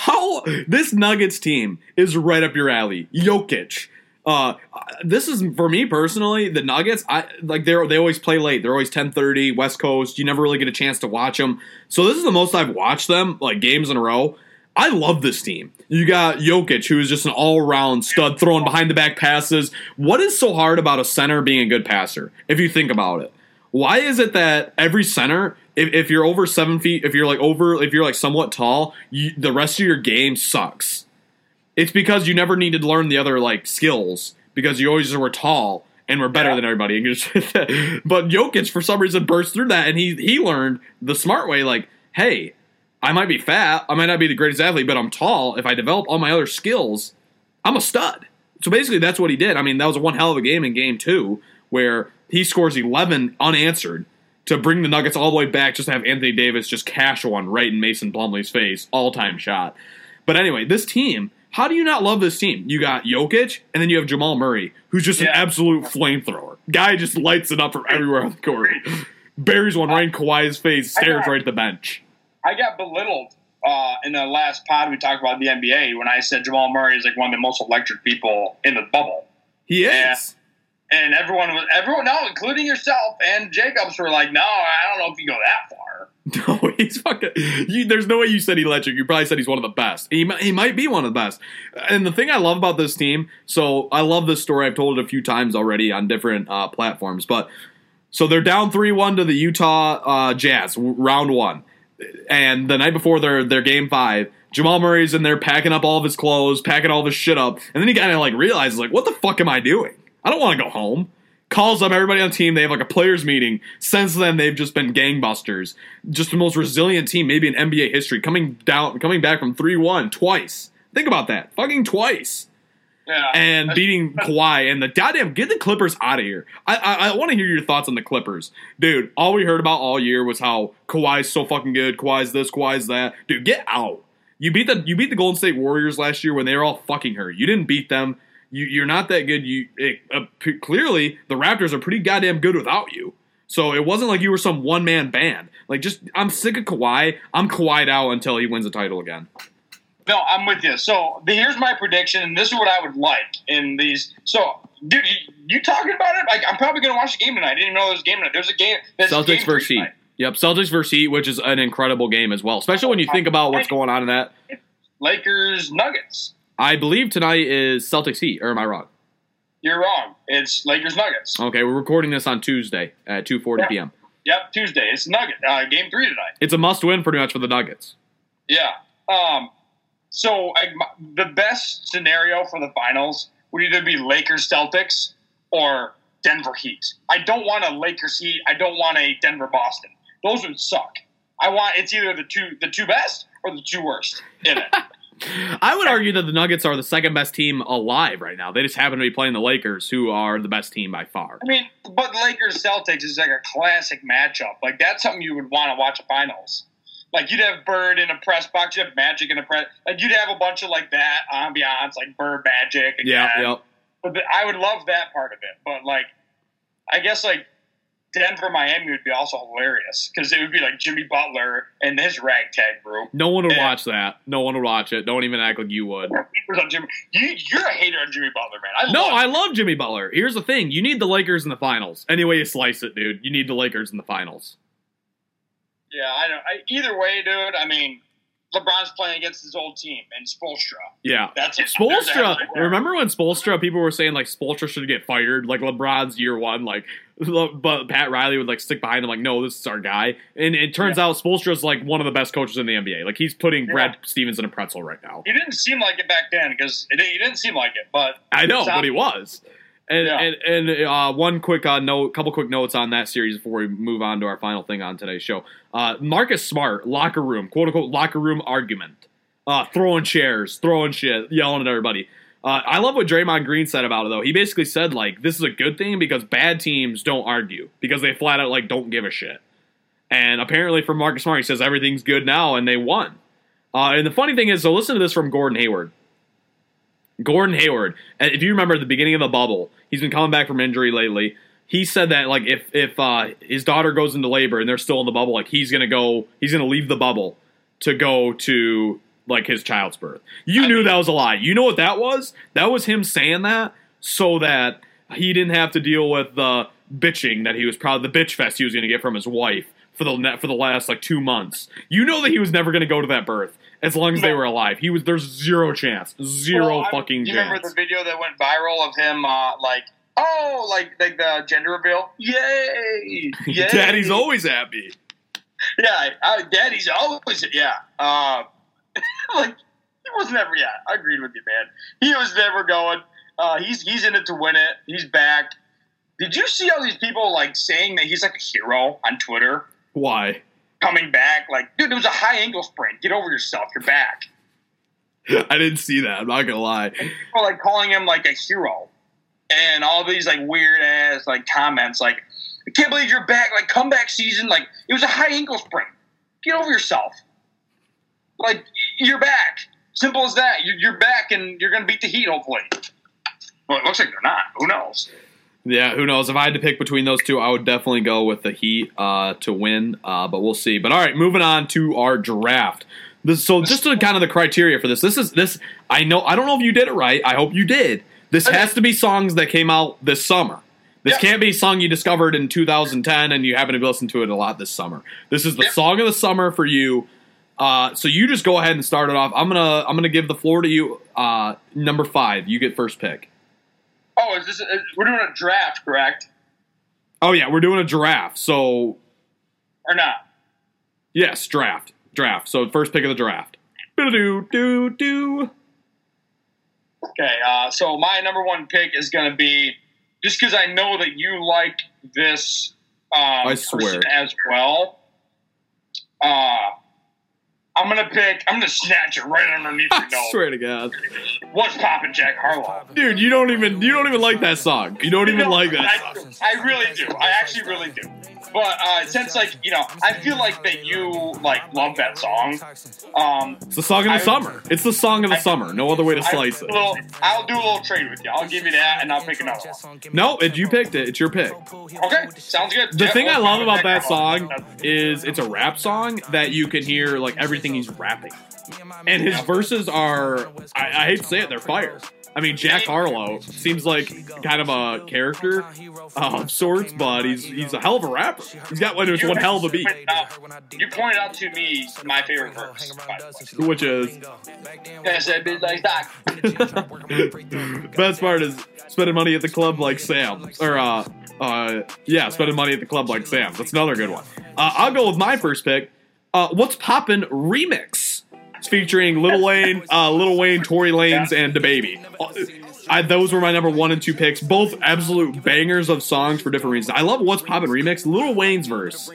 How this Nuggets team is right up your alley. Jokic. Uh, this is for me personally. The Nuggets, I like they they always play late. They're always ten thirty West Coast. You never really get a chance to watch them. So this is the most I've watched them like games in a row. I love this team. You got Jokic, who is just an all around stud, throwing behind the back passes. What is so hard about a center being a good passer? If you think about it, why is it that every center, if, if you're over seven feet, if you're like over, if you're like somewhat tall, you, the rest of your game sucks. It's because you never needed to learn the other like skills because you always were tall and were better Yeah. than everybody. but Jokic for some reason burst through that and he he learned the smart way. Like, hey, I might be fat, I might not be the greatest athlete, but I'm tall. If I develop all my other skills, I'm a stud. So basically, that's what he did. I mean, that was one hell of a game in game two where he scores 11 unanswered to bring the Nuggets all the way back, just to have Anthony Davis just cash one right in Mason Plumlee's face, all time shot. But anyway, this team. How do you not love this team? You got Jokic, and then you have Jamal Murray, who's just an absolute flamethrower. Guy just lights it up from everywhere on the court. Buries one right in Kawhi's face, stares right at the bench. I got belittled uh, in the last pod we talked about the NBA when I said Jamal Murray is like one of the most electric people in the bubble. He is. And everyone was everyone no, including yourself and Jacobs were like, No, I don't know if you go that far. No, he's fucking. You, there's no way you said electric. You probably said he's one of the best. He, he might be one of the best. And the thing I love about this team, so I love this story. I've told it a few times already on different uh, platforms. But so they're down three one to the Utah uh, Jazz round one, and the night before their their game five. Jamal Murray's in there packing up all of his clothes, packing all of his shit up, and then he kind of like realizes like, what the fuck am I doing? I don't want to go home calls up everybody on the team. They have like a players meeting. Since then, they've just been gangbusters. Just the most resilient team maybe in NBA history. Coming down, coming back from three one twice. Think about that, fucking twice, Yeah. and beating Kawhi and the goddamn get the Clippers out of here. I I, I want to hear your thoughts on the Clippers, dude. All we heard about all year was how Kawhi's so fucking good. Kawhi's this, Kawhi's that. Dude, get out. You beat the you beat the Golden State Warriors last year when they were all fucking hurt. You didn't beat them. You, you're not that good. You it, uh, p- clearly the Raptors are pretty goddamn good without you. So it wasn't like you were some one man band. Like just I'm sick of Kawhi. I'm Kawhi'd out until he wins a title again. No, I'm with you. So the, here's my prediction, and this is what I would like in these. So, dude, you, you talking about it? Like, I'm probably going to watch the game tonight. I didn't even know there was a game tonight. There's a game. There's Celtics game versus Heat. Yep, Celtics versus Heat, which is an incredible game as well. Especially when you think about what's going on in that. Lakers Nuggets. I believe tonight is Celtics Heat, or am I wrong? You're wrong. It's Lakers Nuggets. Okay, we're recording this on Tuesday at 2:40 Yeah. p.m. Yep, Tuesday. It's Nugget. Uh, game three tonight. It's a must-win pretty much for the Nuggets. Yeah. Um. So I, the best scenario for the finals would either be Lakers Celtics or Denver Heat. I don't want a Lakers Heat. I don't want a Denver Boston. Those would suck. I want it's either the two the two best or the two worst in it. I would argue that the Nuggets are the second best team alive right now. They just happen to be playing the Lakers, who are the best team by far. I mean, but Lakers Celtics is like a classic matchup. Like that's something you would want to watch a finals. Like you'd have Bird in a press box, you'd have Magic in a press. Like you'd have a bunch of like that ambiance, like Bird Magic. Yeah, again. yep. But the, I would love that part of it. But like, I guess like Denver Miami would be also hilarious because it would be like Jimmy Butler and his ragtag group. No one would Yeah. watch that. No one would watch it. Don't even act like you would. Haters on Jimmy. You, you're a hater on Jimmy Butler, man. I No, love I love Jimmy Butler. Here's the thing: you need the Lakers in the finals. Any way you slice it, dude, you need the Lakers in the finals. Yeah, I don't. I, either way, dude. I mean, LeBron's playing against his old team and Spoelstra. Yeah. That's it. Spoelstra. Remember when Spoelstra? People were saying like Spoelstra should get fired, like LeBron's year one. Like, but Pat Riley would like stick behind him, like, no, this is our guy. And it turns out Spoelstra's like one of the best coaches in the NBA. Like, he's putting Yeah. Brad Stevens in a pretzel right now. He didn't seem like it back then because he didn't seem like it. But I know, but he was. And Yeah. and, and uh, one quick uh, note, couple quick notes on that series before we move on to our final thing on today's show. Uh, Marcus Smart, locker room, quote unquote, locker room argument, uh, throwing chairs, throwing shit, yelling at everybody. Uh, I love what Draymond Green said about it though. He basically said like this is a good thing because bad teams don't argue because they flat out like don't give a shit. And apparently for Marcus Smart, he says everything's good now and they won. Uh, and the funny thing is, so listen to this from Gordon Hayward. Gordon Hayward, if you remember at the beginning of the bubble, he's been coming back from injury lately. He said that like if if uh, his daughter goes into labor and they're still in the bubble, like he's gonna go, he's gonna leave the bubble to go to like his child's birth. You I knew mean- that was a lie. You know what that was? That was him saying that so that he didn't have to deal with the bitching that he was probably the bitch fest he was gonna get from his wife for the for the last like two months. You know that he was never gonna go to that birth as long as they were alive. He was there's zero chance, zero Well, fucking Do you chance. remember the video that went viral of him, uh, like, oh, like like the gender reveal? Yay! Yay! Daddy's always happy. yeah. Uh, Daddy's always yeah. Uh, like he was never. Yeah, I agreed with you, man. He was never going. Uh, he's he's in it to win it. He's back. Did you see all these people like saying that he's like a hero on Twitter? Why? Coming back, like, dude, it was a high ankle sprain. Get over yourself. You're back. I didn't see that. I'm not gonna lie. people like calling him like a hero and all these like weird ass like comments like "I can't believe you're back. Like comeback season. Like it was a high ankle sprain. Get over yourself. Like you're back. Simple as that. You're, you're back, and you're going to beat the Heat. Hopefully. Well, it looks like they're not. Who knows? Yeah, who knows? If I had to pick between those two, I would definitely go with the Heat uh, to win, uh, but we'll see. But all right, moving on to our draft. This, so just to kind of the criteria for this, this is this. I know I don't know if you did it right. I hope you did. This has to be songs that came out this summer. This Yeah. can't be a song you discovered in 2010 and you happen to listen to it a lot this summer. This is the Yep. song of the summer for you. Uh, so you just go ahead and start it off. I'm gonna I'm gonna give the floor to you. Uh, number five, you get first pick. Oh, is this? Is, we're doing a draft, correct? Oh yeah, we're doing a draft. So Or not? Yes, draft. Draft. So first pick of the draft. Do do do. Okay, uh, so my number one pick is going to be just because I know that you like this um, I swear. person as well. Uh, I'm gonna pick. I'm gonna snatch it right underneath your I nose. swear to God, What's poppin', Jack Harlow? dude, you don't even you don't even like that song. You don't even No, like that. I, I really do. I actually really do. But uh, since like you know, I feel like that you like love that song. Um, It's the song of the I- summer. It's the song of the I- summer. No other way to slice it. I'll do a little trade with you. I'll give you that, and I'll pick another one. No, it, you picked it. It's your pick. Okay, sounds good. The Yeah, thing I love about that song is it's a rap song that you can hear like everything he's rapping, and his verses are I, I hate to say it, they're fire. I mean, Jack Harlow seems like kind of a character of sorts, but he's he's a hell of a rapper. He's got one, one hell of a beat, You pointed out to me my favorite verse, by the way. which is I said, "Bitch, like that." best part is spending money at the club like Sam, or uh, uh, yeah, spending money at the club like Sam. That's another good one. Uh, I'll go with my first pick. Uh, What's Poppin' remix? It's featuring Lil Wayne, uh, Lil Wayne, Tory Lanez, and DaBaby. I, those were my number one and two picks. Both absolute bangers of songs for different reasons. I love What's Poppin' remix. Lil Wayne's verse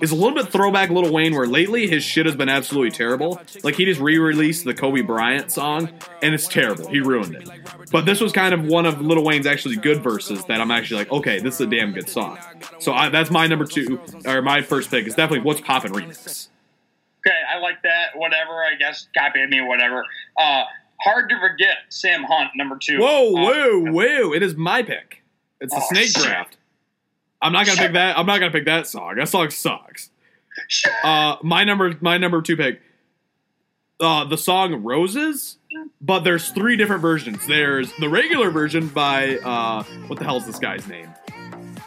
is a little bit throwback Lil Wayne, where lately his shit has been absolutely terrible. Like he just re-released the Kobe Bryant song, and it's terrible. He ruined it. But this was kind of one of Lil Wayne's actually good verses that I'm actually like, okay, this is a damn good song. So I, that's my number two, or my first pick is definitely What's Poppin' remix. Okay, I like that. Whatever, I guess. Copy me, whatever. Uh, hard to forget. Sam Hunt, number two. Whoa, Uh, whoa, whoa! It is my pick. It's the Oh, Snake shit. Draft. I'm not gonna pick that. I'm not gonna pick that song. That song sucks. Uh, my number, my number two pick. Uh, the song "Roses," but there's three different versions. There's the regular version by uh, what the hell is this guy's name?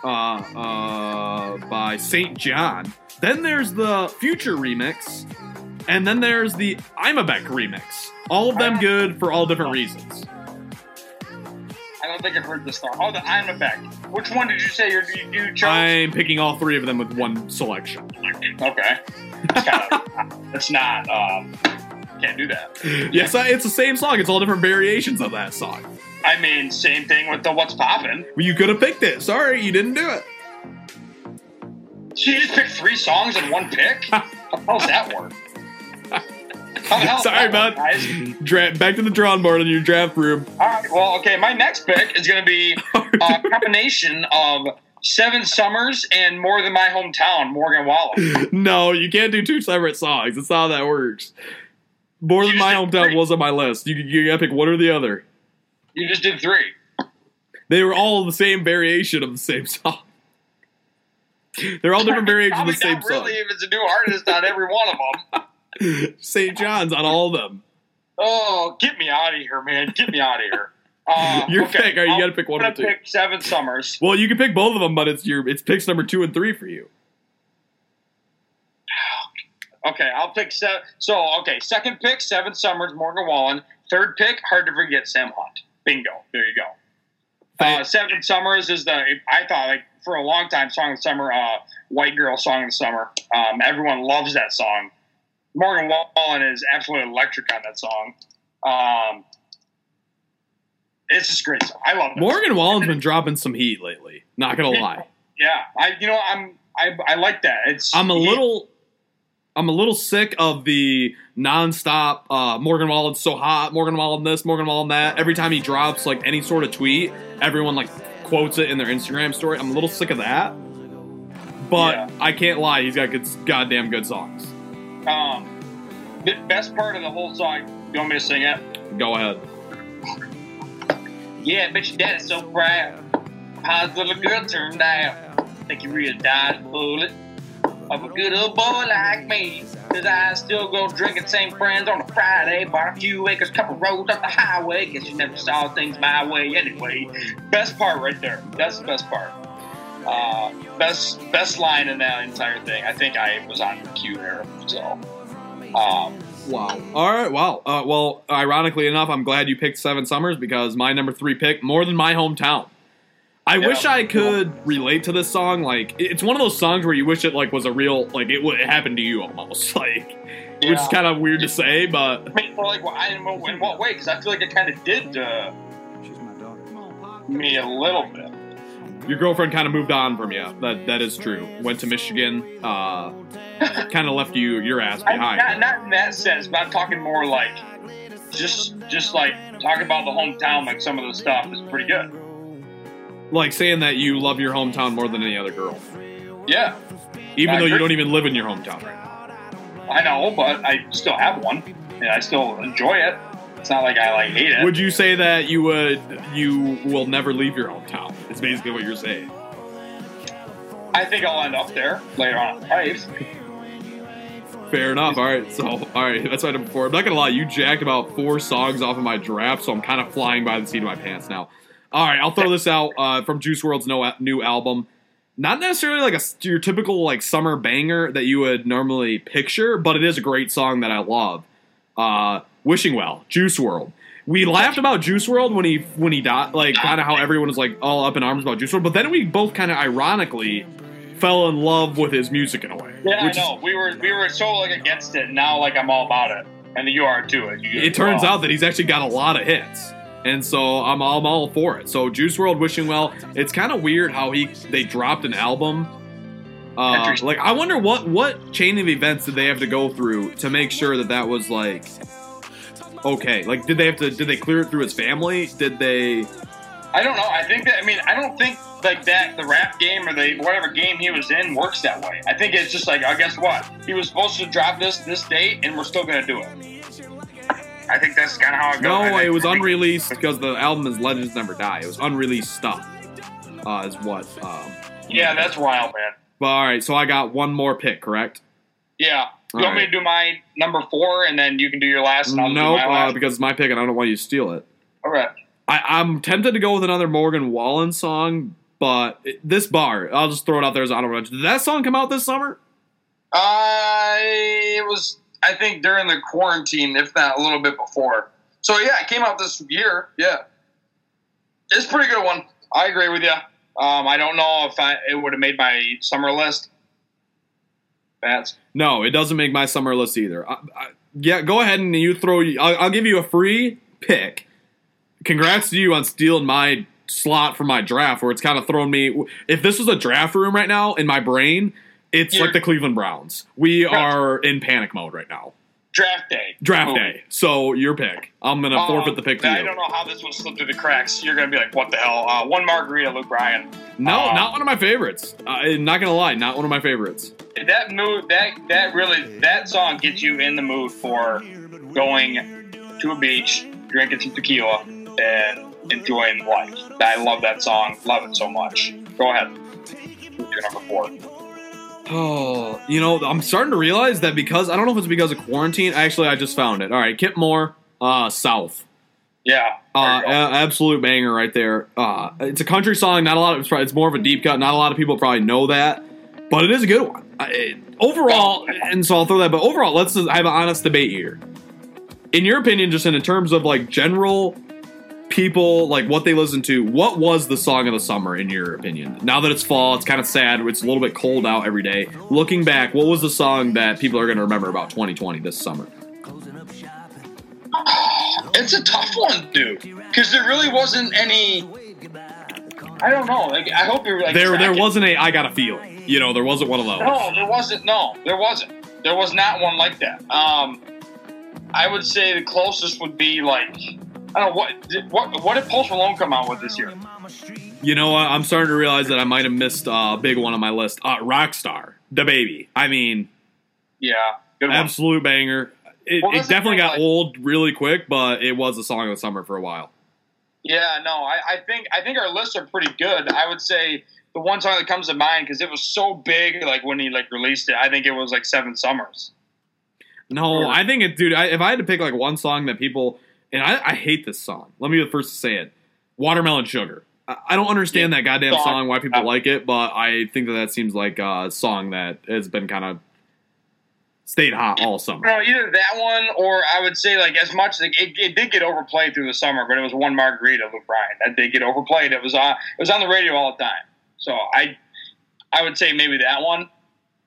Uh, uh, by SAINt JHN. Then there's the Future remix, and then there's the Imanbek remix. All of them good for all different reasons. I don't think I've heard this song. Oh, the I'm a back. Which one did you say you you chose? I'm picking all three of them with one selection. okay. It's kind of. it's not. Um, can't do that. Yes, it's the same song. It's all different variations of that song. I mean, same thing with the What's Poppin'. Well, you could have picked it. Sorry, you didn't do it. So you just picked three songs in one pick? How does that work? How the hell does Sorry, that work, bud. guys? Dra- back to the drawing board in your draft room. All right. Well, okay. My next pick is going to be a combination of Seven Summers and More Than My Hometown, Morgan Wallen. no, you can't do two separate songs. That's not how that works. More than my hometown was on my list. You, you gotta pick one or the other. You just did three. They were all the same variation of the same song. They're all different variations of the same not really song. if it's a new artist on every one of them. St. John's on all of them. Oh, get me out of here, man. Get me out of here. Uh, Your okay, pick. Right, you gotta pick one or gonna two. pick Seven Summers. Well, you can pick both of them, but it's your it's picks number two and three for you. Okay, I'll pick seven. So, okay, second pick, Seven Summers, Morgan Wallen. Third pick, hard to forget, Sam Hunt. Bingo. There you go. Uh, Seven Summers is the I thought like for a long time song of the summer, uh, white girl song of the summer. Um, everyone loves that song. Morgan Wallen is absolutely electric on that song. Um, it's just a great song. I love it. Morgan Wallen's been dropping some heat lately. Not gonna lie. Yeah, I you know I'm I, I like that. It's I'm a little I'm a little sick of the nonstop uh, Morgan Wallen's so hot, Morgan Wallen this, Morgan Wallen that. Every time he drops like any sort of tweet, everyone like quotes it in their Instagram story. I'm a little sick of that. but Yeah. I can't lie, he's got good, goddamn good songs. Um, the best part of the whole song. You want me to sing it? Go ahead. Yeah, bet your daddy's so proud. How's the little girl turned out? Think you really died bullet of a good old boy like me. Cause I still go drinking same friends on a Friday. Bought a few acres, couple roads up the highway. Guess you never saw things my way anyway. Best part right there. That's the best part. Uh, best best line in that entire thing. I think I was on the cue there. So, um, Wow. All right. Wow. Uh, well, ironically enough, I'm glad you picked Seven Summers because my number three pick more than my hometown. I Yeah. wish I could relate to this song. Like, it's one of those songs where you wish it like was a real like it, it happened to you almost. Like, which is kind of weird to say, but I mean, well, like, well, I don't know in what way? Because I feel like it kind of did uh, me a little bit. your girlfriend kind of moved on from you. That that is true. Went to Michigan. Uh, kind of left you your ass I, behind. not, not in that sense, but I'm talking more like just just like talking about the hometown. Like some of the stuff is pretty good. Like saying that you love your hometown more than any other girl, Yeah, even I though you don't even live in your hometown right now. I know, but I still have one, and I still enjoy it. It's not like I like hate it. Would you say that you would you will never leave your hometown? It's basically what you're saying. I think I'll end up there later on in life. Fair enough. All right. So, all right. That's my number before. I'm not gonna lie. You jacked about four songs off of my draft, so I'm kind of flying by the seat of my pants now. All right. I'll throw this out uh, from Juice WRLD's no, new album. Not necessarily like a your typical like summer banger that you would normally picture, but it is a great song that I love. Uh, Wishing Well, Juice WRLD. We laughed about Juice WRLD when he when he died, like kind of how everyone was like all up in arms about Juice WRLD, but then we both kind of ironically fell in love with his music in a way. Yeah, I is- know. We were we were so like against it. Now like I'm all about it, and you are too. You, it turns well, out that he's actually got a lot of hits and so I'm, I'm all for it. So Juice WRLD wishing well. It's kind of weird how he they dropped an album. Uh, like i wonder what what chain of events did they have to go through to make sure that that was like okay? Like did they have to did they clear it through his family? Did they I don't know. I think that I mean I don't think like that the rap game or the whatever game he was in works that way. I think it's just like oh guess what? He was supposed to drop this this date and we're still gonna do it. I think that's kind of how it goes. No it was unreleased because the album is legends never die it was unreleased stuff uh, is what um, Yeah, that's wild, man. but all right so i got one more pick correct Yeah. You All want me to do my number four and then you can do your last and no my uh, because it's my pick and i don't want you to steal it All right. I, I'm tempted to go with another Morgan Wallen song, but it, this bar, I'll just throw it out there as honorable mention. Did that song come out this summer? I it was I think during the quarantine, if not a little bit before. So yeah, it came out this year. Yeah, it's pretty good one. I agree with you. Um, I don't know if I, it would have made my summer list. That's No, it doesn't make my summer list either. I, I, yeah, go ahead and you throw. I'll, I'll give you a free pick. Congrats to you on stealing my slot for my draft, where it's kind of thrown me. If this was a draft room right now in my brain, it's You're- like the Cleveland Browns. We are in panic mode right now. draft day. Draft Boom. day. So your pick. I'm gonna Um, forfeit the pick to I you. don't know how this one slipped through the cracks. You're gonna be like, "What the hell?" Uh, one margarita, Luke Bryan. No, Um, not one of my favorites. Uh, I'm not gonna lie, not one of my favorites. that mood that that really that song gets you in the mood for going to a beach drinking some tequila and enjoying life i love that song love it so much go ahead number four Oh, you know, I'm starting to realize that because I don't know if it's because of quarantine. Actually, I just found it. All right, Kip Moore, uh, South, yeah uh, a- absolute banger right there. Uh, it's a country song. Not a lot of it's, probably, it's more of a deep cut. Not a lot of people probably know that, but it is a good one. It- overall, and so I'll throw that. But overall, let's just have an honest debate here. In your opinion, just in terms of like general people like what they listen to what was the song of the summer in your opinion now that it's fall it's kind of sad it's a little bit cold out every day looking back what was the song that people are going to remember about 2020 this summer it's a tough one dude because there really wasn't any i don't know like i hope you're like there there wasn't a i got a feeling you know there wasn't one of those No, there wasn't. No, there wasn't. There was not one like that. Um, I would say the closest would be like I don't know what did, what what did Post Malone come out with this year? You know what? I'm starting to realize that I might have missed uh, a big one on my list. Uh, Rockstar, DaBaby. I mean, Yeah, good one. absolute banger. It, it definitely got like- old really quick, but it was a song of the summer for a while. Yeah, no, I, I think I think our lists are pretty good. I would say the one song that comes to mind because it was so big, like when he like released it, I think it was like Seven Summers. No, I think it, dude. I, if I had to pick like one song that people, and I, I hate this song. Let me be the first to say it. Watermelon Sugar. I, I don't understand that goddamn Song. song, why people Uh, like it, but I think that that seems like a song that has been kind of stayed hot all summer. No, either that one or I would say like as much like it, it did get overplayed through the summer, but it was one margarita, Luke Bryan. That did get overplayed. It was on it was on the radio all the time. So I I would say maybe that one.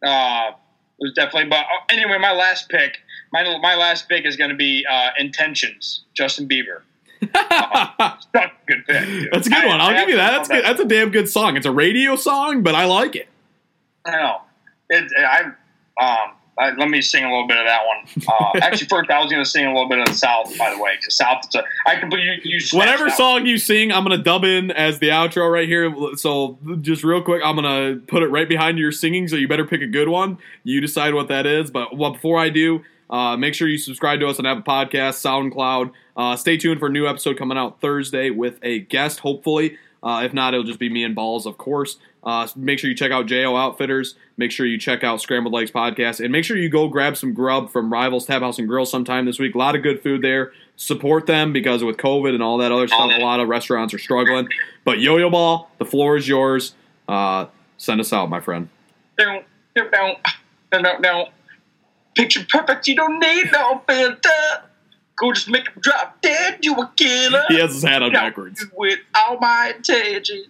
Uh it was definitely but uh, anyway, my last pick, my my last pick is gonna be uh Intentions, Justin Bieber. A good pick. dude. That's a good I- one. I'll I give you that. That's good. That's a damn good song. It's a radio song, but I like it. I know. It, I um. I, let me sing a little bit of that one. Uh, actually, first I was going to sing a little bit of the South, by the way, because South. It's a, I can you, you Whatever that song you sing, I'm gonna dub in as the outro right here. So just real quick, I'm gonna put it right behind your singing. So you better pick a good one. You decide what that is. But well, before I do, uh, make sure you subscribe to us on Apple Podcasts, SoundCloud. Uh, stay tuned for a new episode coming out Thursday with a guest, hopefully. Uh, if not, it'll just be me and Balls, of course. Uh, make sure you check out JO Outfitters. Make sure you check out Scrambled Legs Podcast. And make sure you go grab some grub from Rivals Tab House and Grill sometime this week. A lot of good food there. Support them because with COVID and all that other stuff, a lot of restaurants are struggling. But Yo Yo Ball, the floor is yours. Uh, send us out, my friend. Don't, don't, don't, don't. Picture perfect, you don't need no filter. Go just make him drop dead, you a killer. He has his hat on backwards. With all my intentions.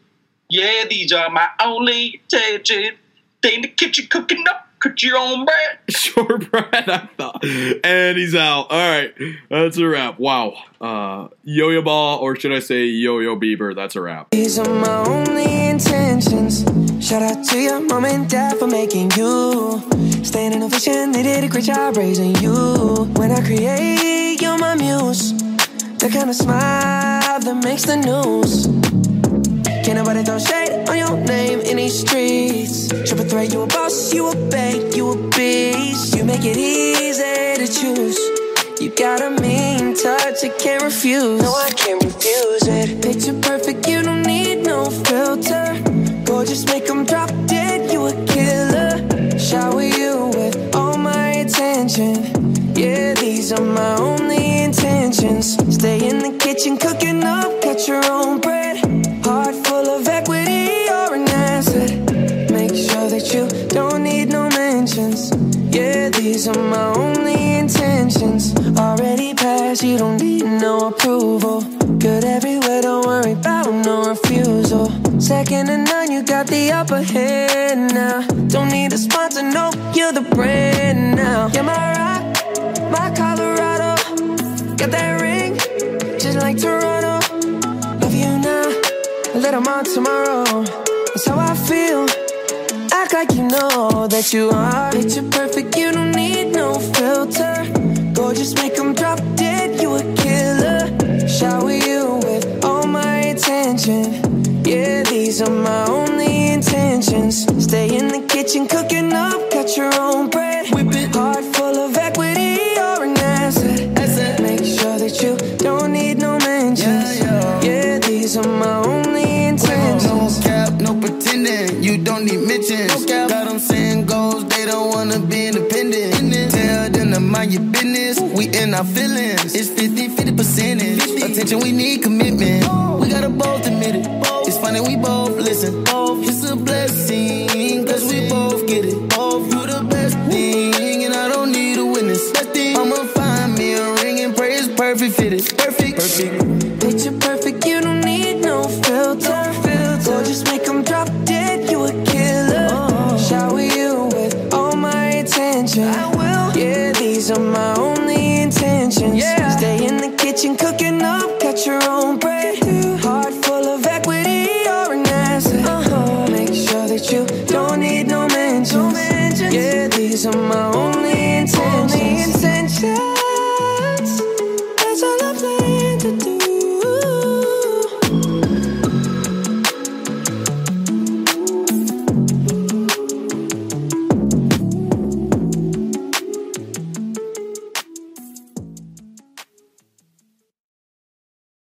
Yeah, these are my only intentions. Stay in the kitchen cooking up, cook your own bread. Shortbread, I thought. And he's out. All right, that's a wrap. Wow. Uh, Yo Yo Ball, or should I say Yo Yo Bieber? That's a wrap. These are my only intentions. Shout out to your mom and dad for making you. Staying in a vision, they did a great job raising you. When I create, you're my muse. The kind of smile that makes the news. Can't nobody throw shade on your name in these streets. Triple threat, you a boss, you a bank, you a beast. You make it easy to choose. You got a mean touch, I can't refuse. No, I can't refuse it. Picture perfect, you don't need no filter. Gorgeous, make them drop dead, you a killer. Shower you with all my attention. Yeah, these are my only intentions. Stay in the kitchen, cooking up, cut your own bread. Heart full of equity, you're an asset. Make sure that you don't need no mentions. Yeah, these are my only intentions. Already passed, you don't need no approval. Good everywhere, don't worry about no refusal. Second to none, you got the upper hand now. Don't need a sponsor, no, you're the brand now. You're my rock, my Colorado. Got that ring, just like Toronto. Love you now, a little more tomorrow. That's how I feel. Act like you know that you are. Picture perfect, you don't need no filter. Gorgeous, make them drop dead, you a killer. Shower you with all my attention. Yeah, these are my only intentions. Stay in the kitchen, cooking up, cut your own bread. Whip it heart full of equity, you're an asset. asset. Make sure that you don't need no mentions. Yeah, yeah. yeah these are my only intentions. No cap, no pretending. You don't need mentions. No Got them saying goals, they don't wanna be independent. Tell them to mind your business. We in our feelings. It's 50 50 percentage. Attention, we need commitment. Oh. We gotta both admit it.